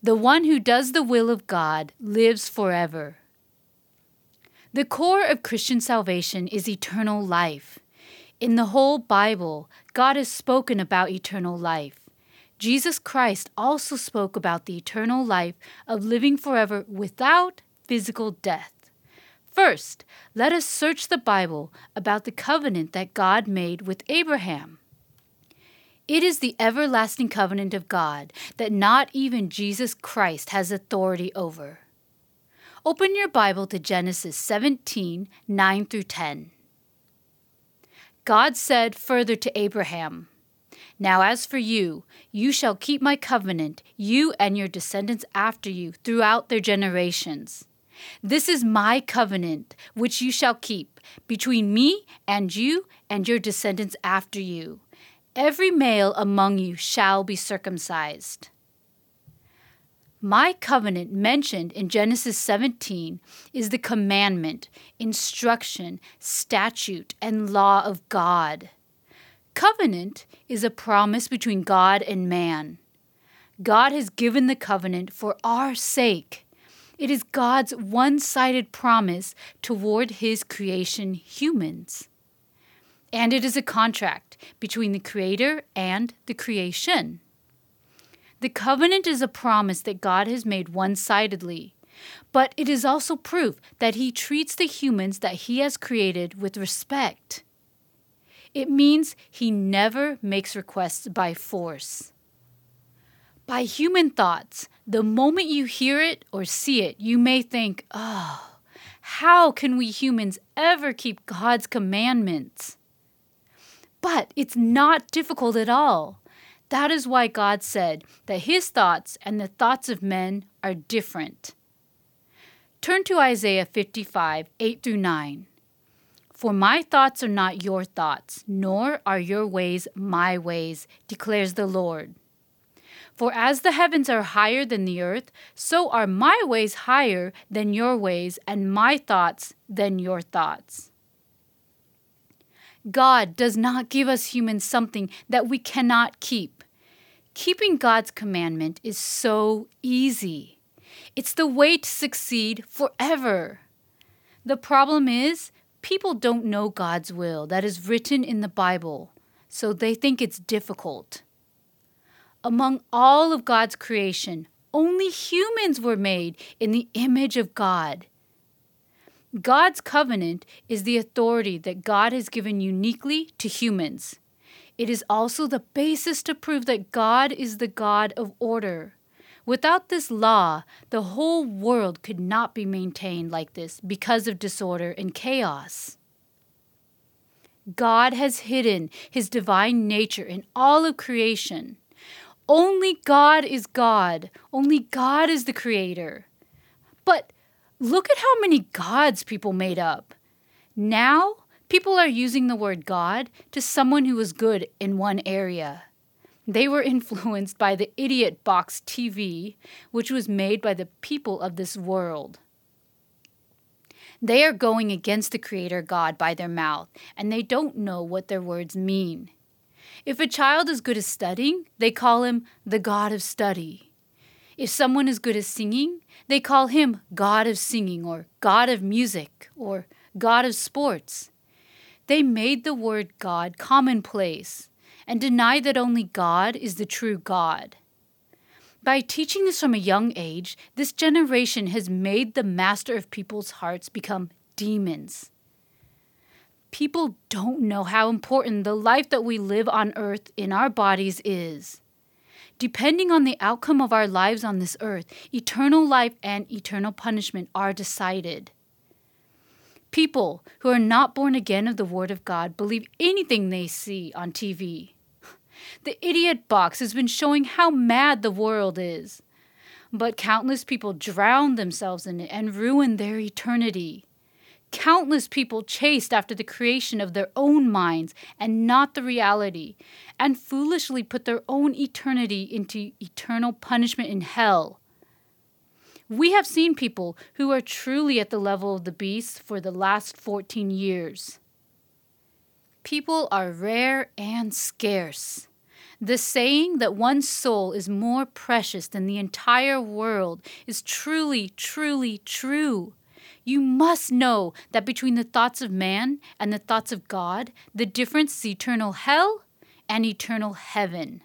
The one who does the will of God lives forever. The core of Christian salvation is eternal life. In the whole Bible, God has spoken about eternal life. Jesus Christ also spoke about the eternal life of living forever without physical death. First, let us search the Bible about the covenant that God made with Abraham. It is the everlasting covenant of God that not even Jesus Christ has authority over. Open your Bible to Genesis 17 9 through 10. God said further to Abraham, Now as for you, you shall keep my covenant, you and your descendants after you, throughout their generations. This is my covenant, which you shall keep, between me and you and your descendants after you Every male among you shall be circumcised. My covenant mentioned in Genesis 17 is the commandment, instruction, statute, and law of God. Covenant is a promise between God and man. God has given the covenant for our sake. It is God's one sided promise toward his creation, humans and it is a contract between the Creator and the creation. The covenant is a promise that God has made one sidedly, but it is also proof that He treats the humans that He has created with respect. It means He never makes requests by force. By human thoughts, the moment you hear it or see it, you may think, oh, how can we humans ever keep God's commandments? But it's not difficult at all. That is why God said that his thoughts and the thoughts of men are different. Turn to Isaiah 55, 8 through 9. For my thoughts are not your thoughts, nor are your ways my ways, declares the Lord. For as the heavens are higher than the earth, so are my ways higher than your ways, and my thoughts than your thoughts. God does not give us humans something that we cannot keep. Keeping God's commandment is so easy. It's the way to succeed forever. The problem is, people don't know God's will that is written in the Bible, so they think it's difficult. Among all of God's creation, only humans were made in the image of God. God's covenant is the authority that God has given uniquely to humans. It is also the basis to prove that God is the God of order. Without this law, the whole world could not be maintained like this because of disorder and chaos. God has hidden his divine nature in all of creation. Only God is God. Only God is the creator. But Look at how many gods people made up. Now, people are using the word God to someone who was good in one area. They were influenced by the idiot box TV, which was made by the people of this world. They are going against the Creator God by their mouth, and they don't know what their words mean. If a child is good at studying, they call him the God of study. If someone is good at singing, they call him God of singing or God of music or God of sports. They made the word God commonplace and deny that only God is the true God. By teaching this from a young age, this generation has made the master of people's hearts become demons. People don't know how important the life that we live on earth in our bodies is. Depending on the outcome of our lives on this earth, eternal life and eternal punishment are decided. People who are not born again of the Word of God believe anything they see on TV. The idiot box has been showing how mad the world is. But countless people drown themselves in it and ruin their eternity. Countless people chased after the creation of their own minds and not the reality, and foolishly put their own eternity into eternal punishment in hell. We have seen people who are truly at the level of the beast for the last 14 years. People are rare and scarce. The saying that one soul is more precious than the entire world is truly, truly true. You must know that between the thoughts of man and the thoughts of God, the difference is eternal hell and eternal heaven.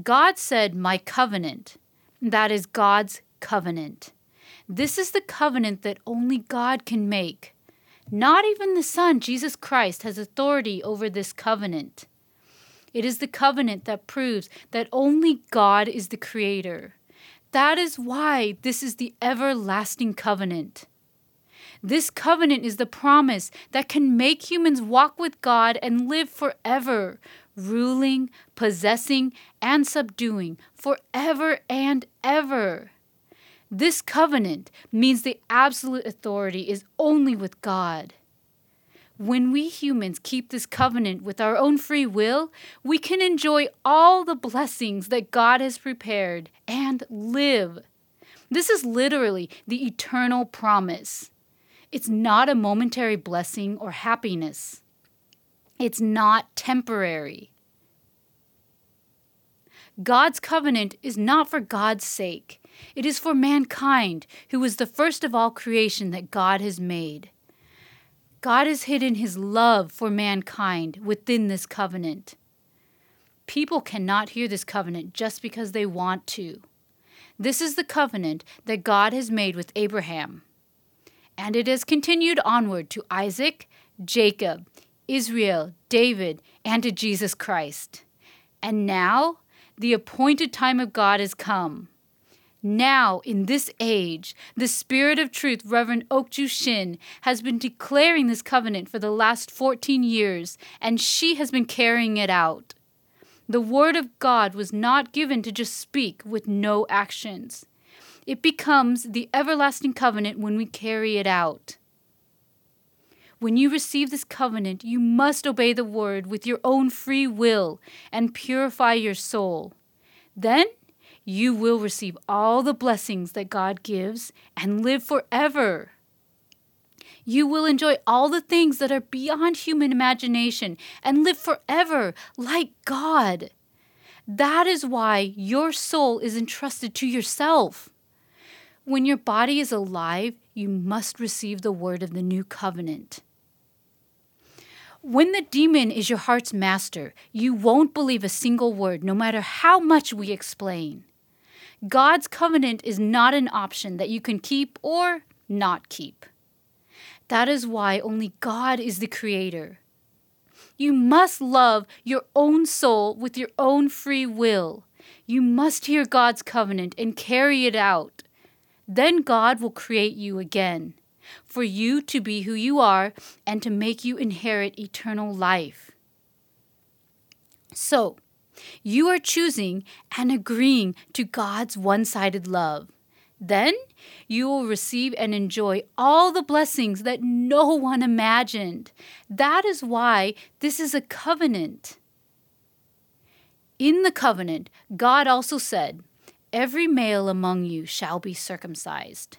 God said, My covenant. That is God's covenant. This is the covenant that only God can make. Not even the Son, Jesus Christ, has authority over this covenant. It is the covenant that proves that only God is the creator. That is why this is the everlasting covenant. This covenant is the promise that can make humans walk with God and live forever, ruling, possessing, and subduing forever and ever. This covenant means the absolute authority is only with God. When we humans keep this covenant with our own free will, we can enjoy all the blessings that God has prepared and live. This is literally the eternal promise. It's not a momentary blessing or happiness. It's not temporary. God's covenant is not for God's sake. It is for mankind, who is the first of all creation that God has made. God has hidden his love for mankind within this covenant. People cannot hear this covenant just because they want to. This is the covenant that God has made with Abraham. And it has continued onward to Isaac, Jacob, Israel, David, and to Jesus Christ. And now the appointed time of God has come. Now, in this age, the Spirit of Truth, Reverend Okju Shin, has been declaring this covenant for the last 14 years, and she has been carrying it out. The Word of God was not given to just speak with no actions. It becomes the everlasting covenant when we carry it out. When you receive this covenant, you must obey the Word with your own free will and purify your soul. Then you will receive all the blessings that God gives and live forever. You will enjoy all the things that are beyond human imagination and live forever like God. That is why your soul is entrusted to yourself. When your body is alive, you must receive the word of the new covenant. When the demon is your heart's master, you won't believe a single word, no matter how much we explain. God's covenant is not an option that you can keep or not keep. That is why only God is the creator. You must love your own soul with your own free will. You must hear God's covenant and carry it out. Then God will create you again, for you to be who you are and to make you inherit eternal life. So, you are choosing and agreeing to God's one sided love. Then you will receive and enjoy all the blessings that no one imagined. That is why this is a covenant. In the covenant, God also said, Every male among you shall be circumcised.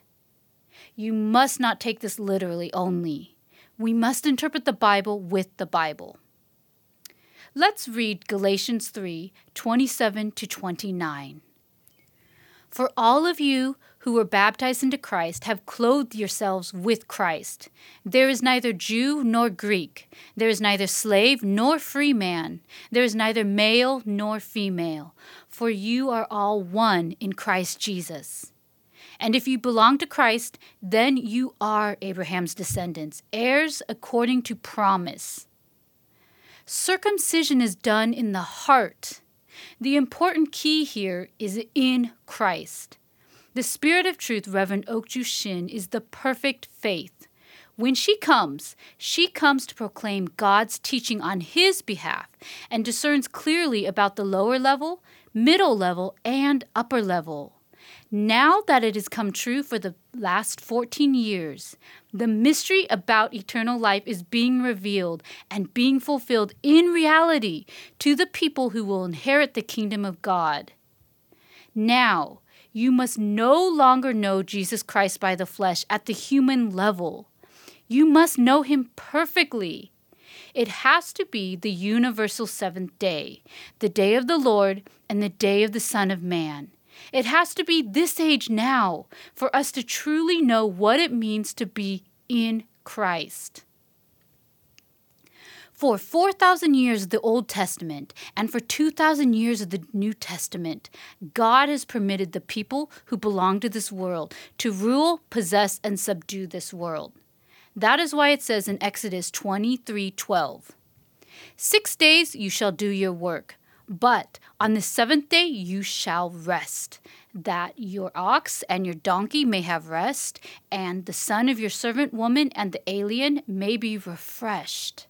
You must not take this literally only. We must interpret the Bible with the Bible. Let's read Galatians 3 27 to 29. For all of you who were baptized into Christ have clothed yourselves with Christ. There is neither Jew nor Greek, there is neither slave nor free man, there is neither male nor female, for you are all one in Christ Jesus. And if you belong to Christ, then you are Abraham's descendants, heirs according to promise. Circumcision is done in the heart. The important key here is in Christ. The Spirit of Truth, Reverend Okju Shin, is the perfect faith. When she comes, she comes to proclaim God's teaching on his behalf and discerns clearly about the lower level, middle level, and upper level. Now that it has come true for the last 14 years, the mystery about eternal life is being revealed and being fulfilled in reality to the people who will inherit the kingdom of God. Now, you must no longer know Jesus Christ by the flesh at the human level. You must know him perfectly. it has to be the universal seventh day, the day of the Lord and the day of the Son of Man. It has to be this age now for us to truly know what it means to be in Christ. For 4,000 years of the Old Testament and for 2,000 years of the New Testament, God has permitted the people who belong to this world to rule, possess, and subdue this world. That is why it says in Exodus 23:12, Six days you shall do your work, but on the seventh day you shall rest, that your ox and your donkey may have rest, and the son of your servant woman and the alien may be refreshed.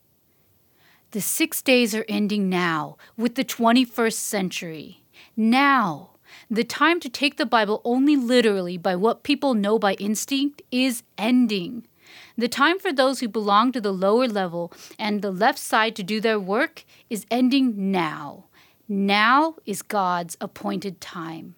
The six days are ending now with the 21st century. Now, the time to take the Bible only literally by what people know by instinct is ending. The time for those who belong to the lower level and the left side to do their work is ending now. Now is God's appointed time.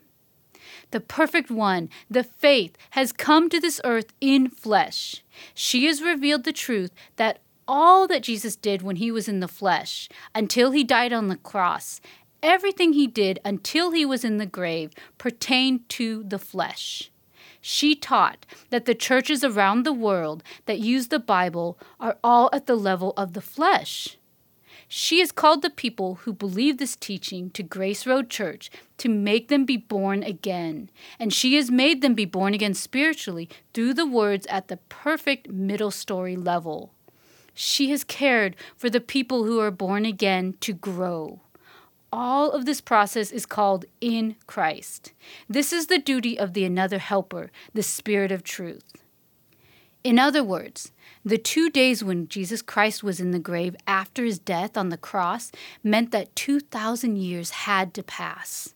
The perfect one, the faith, has come to this earth in flesh. She has revealed the truth that all that Jesus did when he was in the flesh, until he died on the cross, everything he did until he was in the grave, pertained to the flesh. She taught that the churches around the world that use the Bible are all at the level of the flesh. She has called the people who believe this teaching to Grace Road Church to make them be born again. And she has made them be born again spiritually through the words at the perfect middle story level. She has cared for the people who are born again to grow. All of this process is called in Christ. This is the duty of the another helper, the Spirit of truth. In other words, the two days when Jesus Christ was in the grave after his death on the cross meant that 2,000 years had to pass.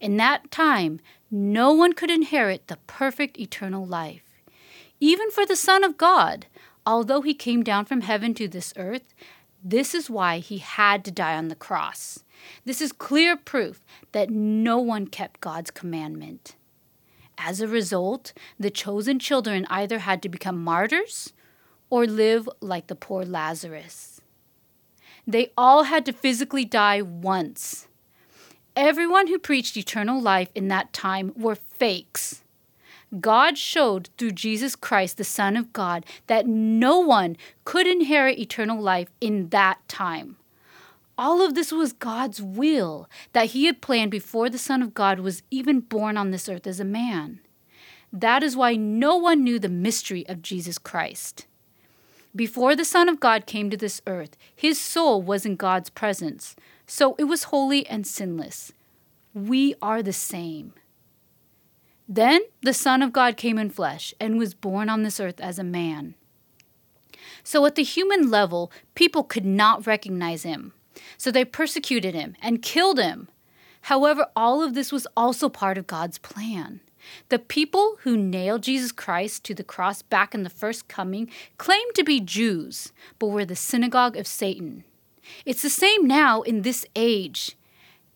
In that time, no one could inherit the perfect eternal life. Even for the Son of God, although he came down from heaven to this earth, this is why he had to die on the cross. This is clear proof that no one kept God's commandment. As a result, the chosen children either had to become martyrs or live like the poor Lazarus. They all had to physically die once. Everyone who preached eternal life in that time were fakes. God showed through Jesus Christ, the Son of God, that no one could inherit eternal life in that time. All of this was God's will that He had planned before the Son of God was even born on this earth as a man. That is why no one knew the mystery of Jesus Christ. Before the Son of God came to this earth, his soul was in God's presence, so it was holy and sinless. We are the same. Then the Son of God came in flesh and was born on this earth as a man. So, at the human level, people could not recognize him. So they persecuted him and killed him. However, all of this was also part of God's plan. The people who nailed Jesus Christ to the cross back in the first coming claimed to be Jews, but were the synagogue of Satan. It's the same now in this age.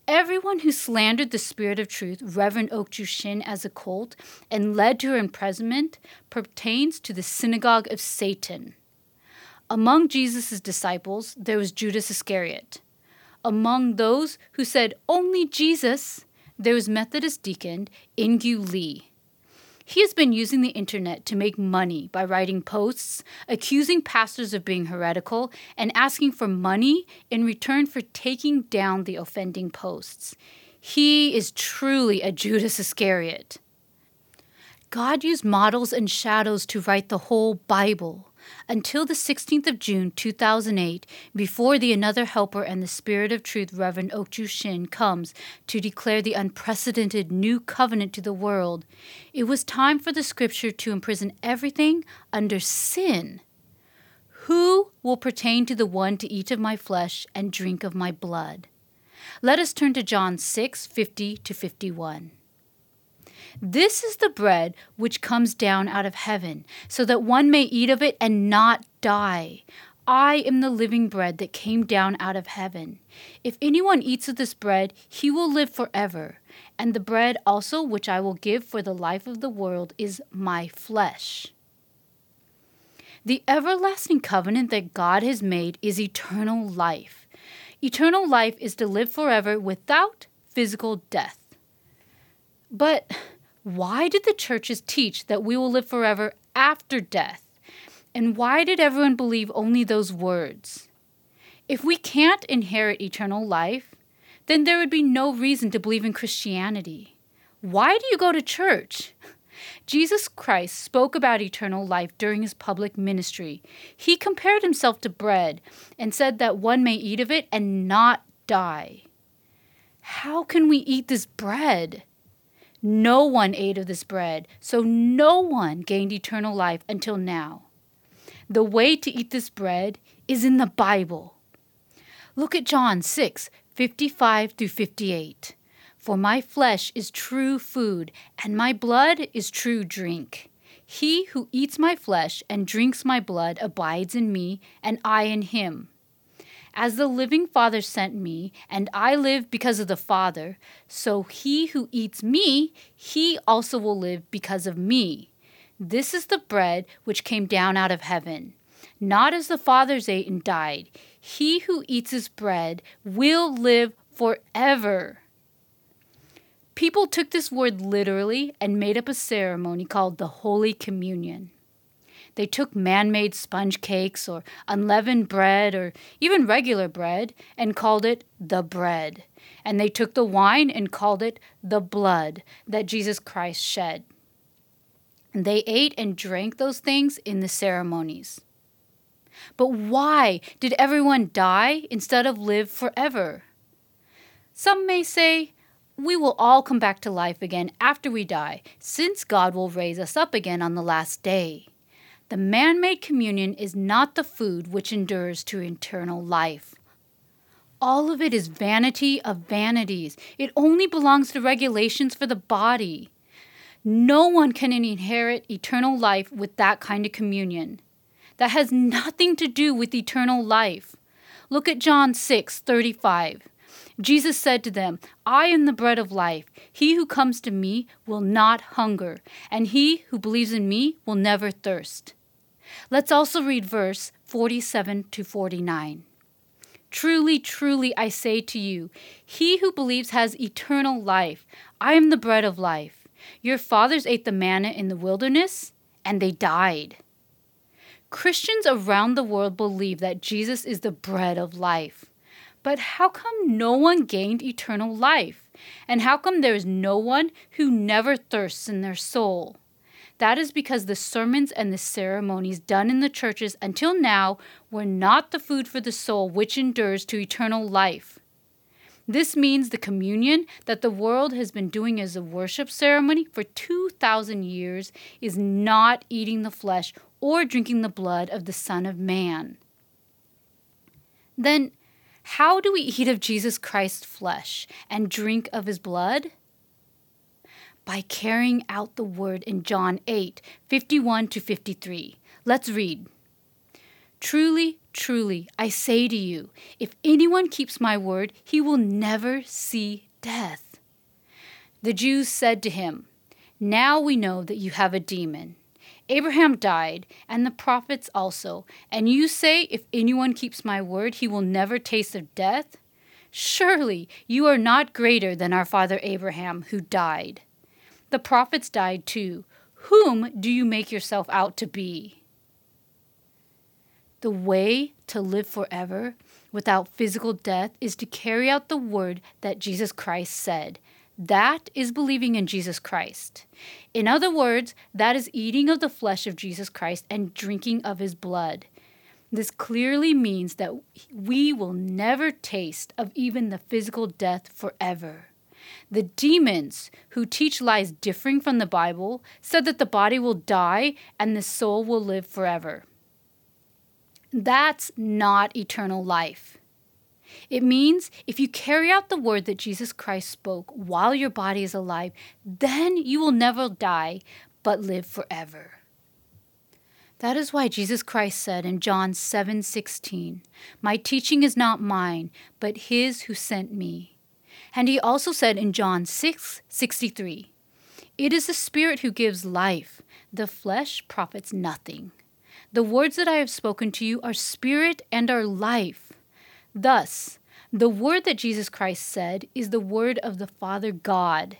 Everyone who slandered the Spirit of Truth, Reverend Okju Shin, as a cult and led to her imprisonment pertains to the synagogue of Satan. Among Jesus' disciples, there was Judas Iscariot. Among those who said only Jesus, there was Methodist deacon Ingyu Lee. He has been using the internet to make money by writing posts, accusing pastors of being heretical, and asking for money in return for taking down the offending posts. He is truly a Judas Iscariot. God used models and shadows to write the whole Bible until the 16th of June 2008, before the Another Helper and the Spirit of Truth Reverend Okju Shin comes to declare the unprecedented new covenant to the world, it was time for the scripture to imprison everything under sin. Who will pertain to the one to eat of my flesh and drink of my blood? Let us turn to John 6 50 to 51. This is the bread which comes down out of heaven, so that one may eat of it and not die. I am the living bread that came down out of heaven. If anyone eats of this bread, he will live forever. And the bread also which I will give for the life of the world is my flesh. The everlasting covenant that God has made is eternal life. Eternal life is to live forever without physical death. But why did the churches teach that we will live forever after death? And why did everyone believe only those words? If we can't inherit eternal life, then there would be no reason to believe in Christianity. Why do you go to church? Jesus Christ spoke about eternal life during his public ministry. He compared himself to bread and said that one may eat of it and not die. How can we eat this bread? No one ate of this bread, so no one gained eternal life until now. The way to eat this bread is in the Bible. Look at John 6 55 through 58. For my flesh is true food, and my blood is true drink. He who eats my flesh and drinks my blood abides in me, and I in him. As the living Father sent me, and I live because of the Father, so he who eats me, he also will live because of me. This is the bread which came down out of heaven. Not as the fathers ate and died. He who eats this bread will live forever. People took this word literally and made up a ceremony called the Holy Communion. They took man made sponge cakes or unleavened bread or even regular bread and called it the bread. And they took the wine and called it the blood that Jesus Christ shed. And they ate and drank those things in the ceremonies. But why did everyone die instead of live forever? Some may say, we will all come back to life again after we die, since God will raise us up again on the last day. The man made communion is not the food which endures to eternal life. All of it is vanity of vanities. It only belongs to regulations for the body. No one can inherit eternal life with that kind of communion. That has nothing to do with eternal life. Look at John 6 35. Jesus said to them, I am the bread of life. He who comes to me will not hunger, and he who believes in me will never thirst. Let's also read verse 47 to 49. Truly, truly, I say to you, he who believes has eternal life. I am the bread of life. Your fathers ate the manna in the wilderness, and they died. Christians around the world believe that Jesus is the bread of life. But how come no one gained eternal life? And how come there is no one who never thirsts in their soul? That is because the sermons and the ceremonies done in the churches until now were not the food for the soul which endures to eternal life. This means the communion that the world has been doing as a worship ceremony for 2,000 years is not eating the flesh or drinking the blood of the Son of Man. Then, how do we eat of Jesus Christ's flesh and drink of his blood? By carrying out the word in John 8 51 to 53. Let's read. Truly, truly, I say to you, if anyone keeps my word, he will never see death. The Jews said to him, Now we know that you have a demon. Abraham died, and the prophets also, and you say, If anyone keeps my word, he will never taste of death? Surely you are not greater than our father Abraham, who died. The prophets died too. Whom do you make yourself out to be? The way to live forever without physical death is to carry out the word that Jesus Christ said that is believing in Jesus Christ. In other words, that is eating of the flesh of Jesus Christ and drinking of his blood. This clearly means that we will never taste of even the physical death forever. The demons who teach lies differing from the Bible said that the body will die and the soul will live forever. That's not eternal life. It means if you carry out the word that Jesus Christ spoke while your body is alive, then you will never die, but live forever. That is why Jesus Christ said in John 7:16, "My teaching is not mine, but his who sent me." And he also said in John 6:63, "It is the spirit who gives life; the flesh profits nothing." The words that I have spoken to you are spirit and are life. Thus, the word that Jesus Christ said is the word of the Father God.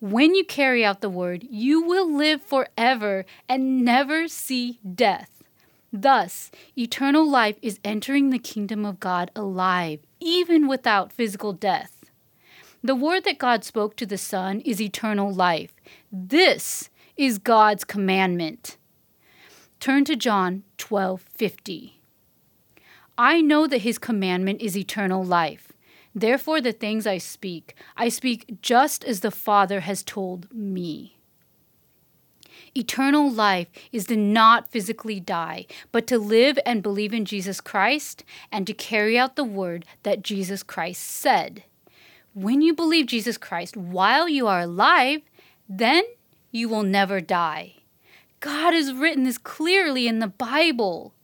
When you carry out the word, you will live forever and never see death. Thus, eternal life is entering the kingdom of God alive, even without physical death. The word that God spoke to the Son is eternal life. This is God's commandment. Turn to John 12:50. I know that his commandment is eternal life. Therefore the things I speak, I speak just as the Father has told me. Eternal life is to not physically die, but to live and believe in Jesus Christ and to carry out the word that Jesus Christ said. When you believe Jesus Christ while you are alive, then you will never die. God has written this clearly in the Bible.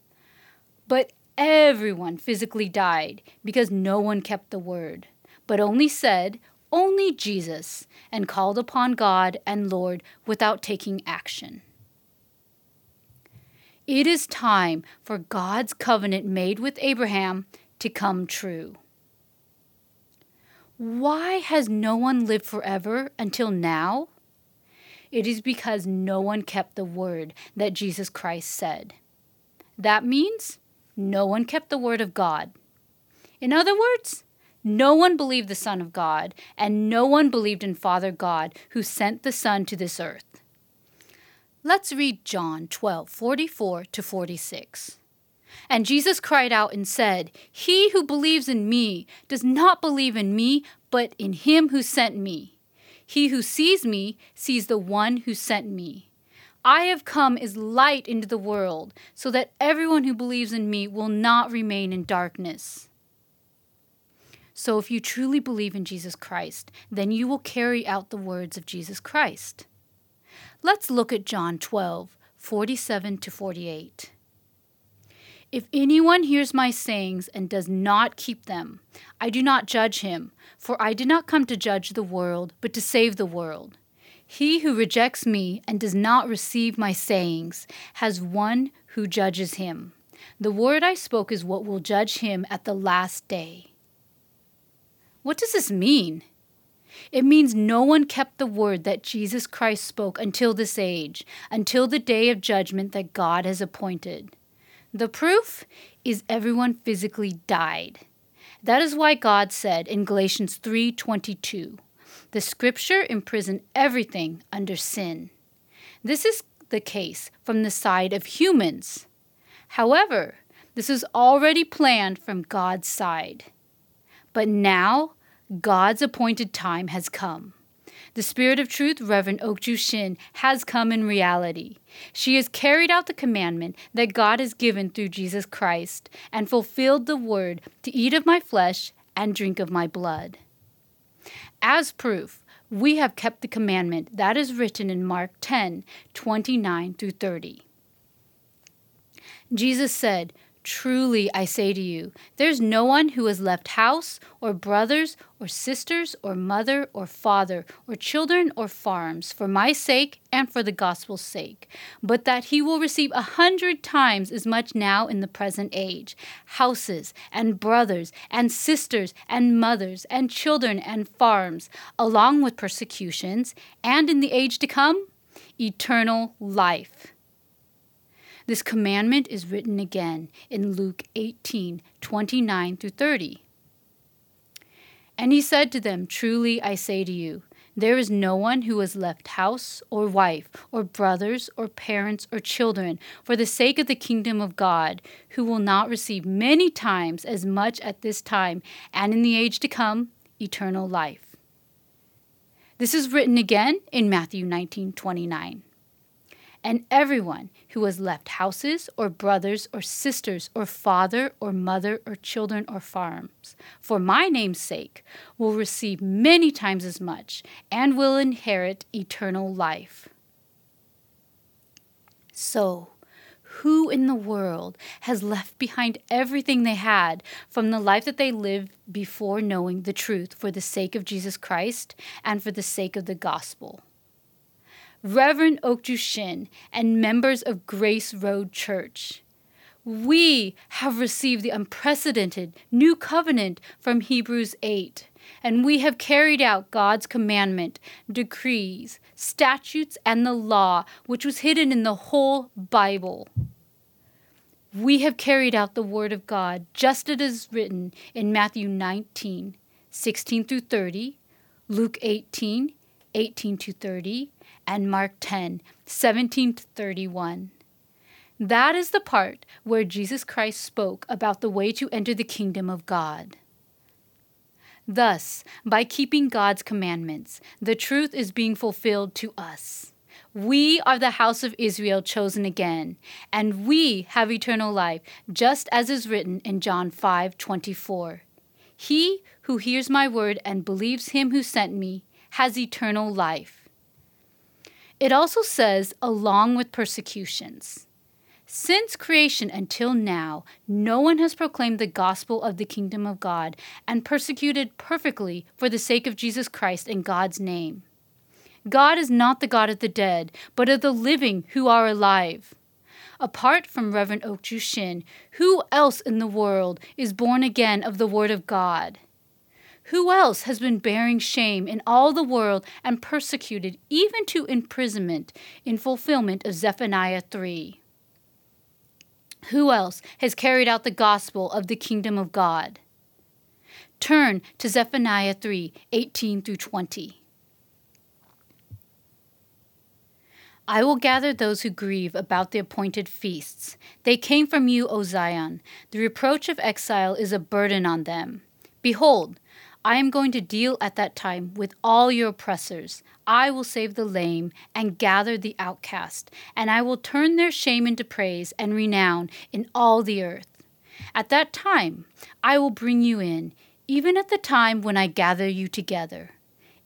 But everyone physically died because no one kept the word, but only said, only Jesus, and called upon God and Lord without taking action. It is time for God's covenant made with Abraham to come true. Why has no one lived forever until now? It is because no one kept the word that Jesus Christ said. That means no one kept the word of God. In other words, no one believed the Son of God, and no one believed in Father God who sent the Son to this earth. Let's read John 12 44 to 46. And Jesus cried out and said, He who believes in me does not believe in me, but in him who sent me. He who sees me sees the one who sent me. I have come as light into the world, so that everyone who believes in me will not remain in darkness. So, if you truly believe in Jesus Christ, then you will carry out the words of Jesus Christ. Let's look at John 12, 47 to 48. If anyone hears my sayings and does not keep them, I do not judge him, for I did not come to judge the world, but to save the world. He who rejects me and does not receive my sayings has one who judges him. The word I spoke is what will judge him at the last day. What does this mean? It means no one kept the word that Jesus Christ spoke until this age, until the day of judgment that God has appointed. The proof is everyone physically died. That is why God said in Galatians 3:22, the scripture imprisoned everything under sin. This is the case from the side of humans. However, this is already planned from God's side. But now, God's appointed time has come. The Spirit of Truth, Reverend Okju Shin, has come in reality. She has carried out the commandment that God has given through Jesus Christ and fulfilled the word to eat of my flesh and drink of my blood. As proof, we have kept the commandment that is written in Mark 10 29 through 30. Jesus said, Truly, I say to you, there's no one who has left house, or brothers, or sisters, or mother, or father, or children, or farms, for my sake and for the gospel's sake, but that he will receive a hundred times as much now in the present age houses, and brothers, and sisters, and mothers, and children, and farms, along with persecutions, and in the age to come, eternal life. This commandment is written again in Luke 18 29 through 30. And he said to them, Truly I say to you, there is no one who has left house or wife or brothers or parents or children for the sake of the kingdom of God who will not receive many times as much at this time and in the age to come eternal life. This is written again in Matthew 19 29 and everyone who has left houses or brothers or sisters or father or mother or children or farms, for my name's sake, will receive many times as much and will inherit eternal life. So, who in the world has left behind everything they had from the life that they lived before knowing the truth for the sake of Jesus Christ and for the sake of the gospel? Reverend Okju Shin, and members of Grace Road Church. We have received the unprecedented new covenant from Hebrews 8, and we have carried out God's commandment, decrees, statutes, and the law which was hidden in the whole Bible. We have carried out the word of God just as it is written in Matthew 19, 16 through 30, Luke 18, 18 to 30, and Mark 10, 17 to 31. That is the part where Jesus Christ spoke about the way to enter the kingdom of God. Thus, by keeping God's commandments, the truth is being fulfilled to us. We are the house of Israel chosen again, and we have eternal life, just as is written in John 5:24. He who hears my word and believes him who sent me has eternal life. It also says along with persecutions. Since creation until now, no one has proclaimed the gospel of the kingdom of God and persecuted perfectly for the sake of Jesus Christ in God's name. God is not the God of the dead, but of the living who are alive. Apart from Reverend Okju Shin, who else in the world is born again of the Word of God? Who else has been bearing shame in all the world and persecuted even to imprisonment in fulfillment of Zephaniah 3? Who else has carried out the gospel of the kingdom of God? Turn to Zephaniah 3 18 through 20. I will gather those who grieve about the appointed feasts. They came from you, O Zion. The reproach of exile is a burden on them. Behold, I am going to deal at that time with all your oppressors. I will save the lame and gather the outcast, and I will turn their shame into praise and renown in all the earth. At that time, I will bring you in, even at the time when I gather you together.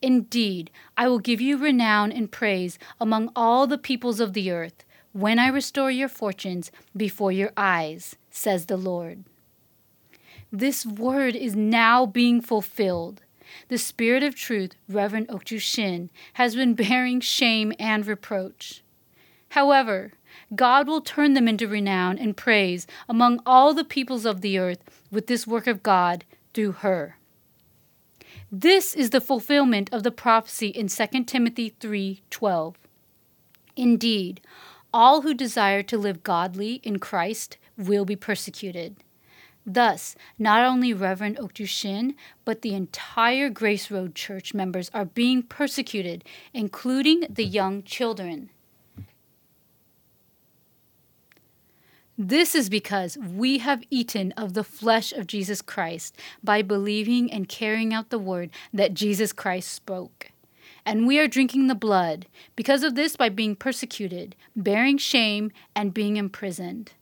Indeed, I will give you renown and praise among all the peoples of the earth when I restore your fortunes before your eyes, says the Lord. This word is now being fulfilled. The Spirit of Truth, Reverend Okju Shin, has been bearing shame and reproach. However, God will turn them into renown and praise among all the peoples of the earth with this work of God through her. This is the fulfillment of the prophecy in 2 Timothy 3:12. Indeed, all who desire to live godly in Christ will be persecuted. Thus, not only Reverend Okju Shin, but the entire Grace Road Church members are being persecuted, including the young children. This is because we have eaten of the flesh of Jesus Christ by believing and carrying out the word that Jesus Christ spoke. And we are drinking the blood, because of this, by being persecuted, bearing shame, and being imprisoned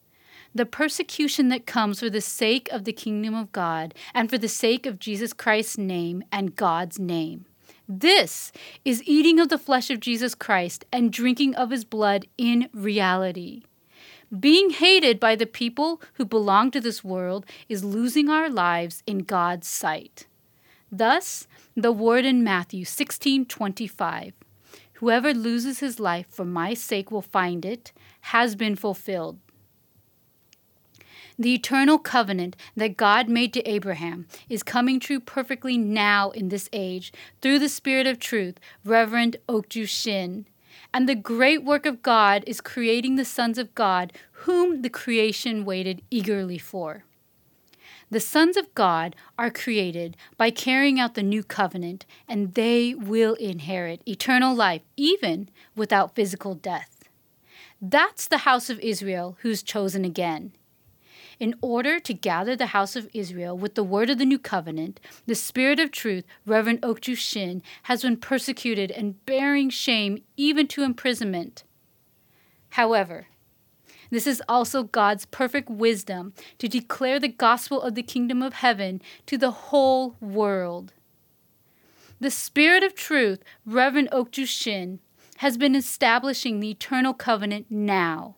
the persecution that comes for the sake of the kingdom of God and for the sake of Jesus Christ's name and God's name. This is eating of the flesh of Jesus Christ and drinking of his blood in reality. Being hated by the people who belong to this world is losing our lives in God's sight. Thus, the word in Matthew 16:25, whoever loses his life for my sake will find it, has been fulfilled. The eternal covenant that God made to Abraham is coming true perfectly now in this age through the Spirit of truth, Reverend Okju Shin. And the great work of God is creating the sons of God, whom the creation waited eagerly for. The sons of God are created by carrying out the new covenant, and they will inherit eternal life, even without physical death. That's the house of Israel who's chosen again. In order to gather the house of Israel with the word of the new covenant, the Spirit of truth, Reverend Okju Shin, has been persecuted and bearing shame even to imprisonment. However, this is also God's perfect wisdom to declare the gospel of the kingdom of heaven to the whole world. The Spirit of truth, Reverend Okju Shin, has been establishing the eternal covenant now.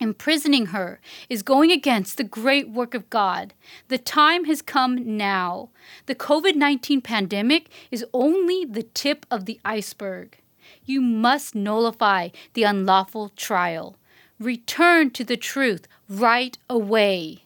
Imprisoning her is going against the great work of God. The time has come now. The COVID 19 pandemic is only the tip of the iceberg. You must nullify the unlawful trial. Return to the truth right away.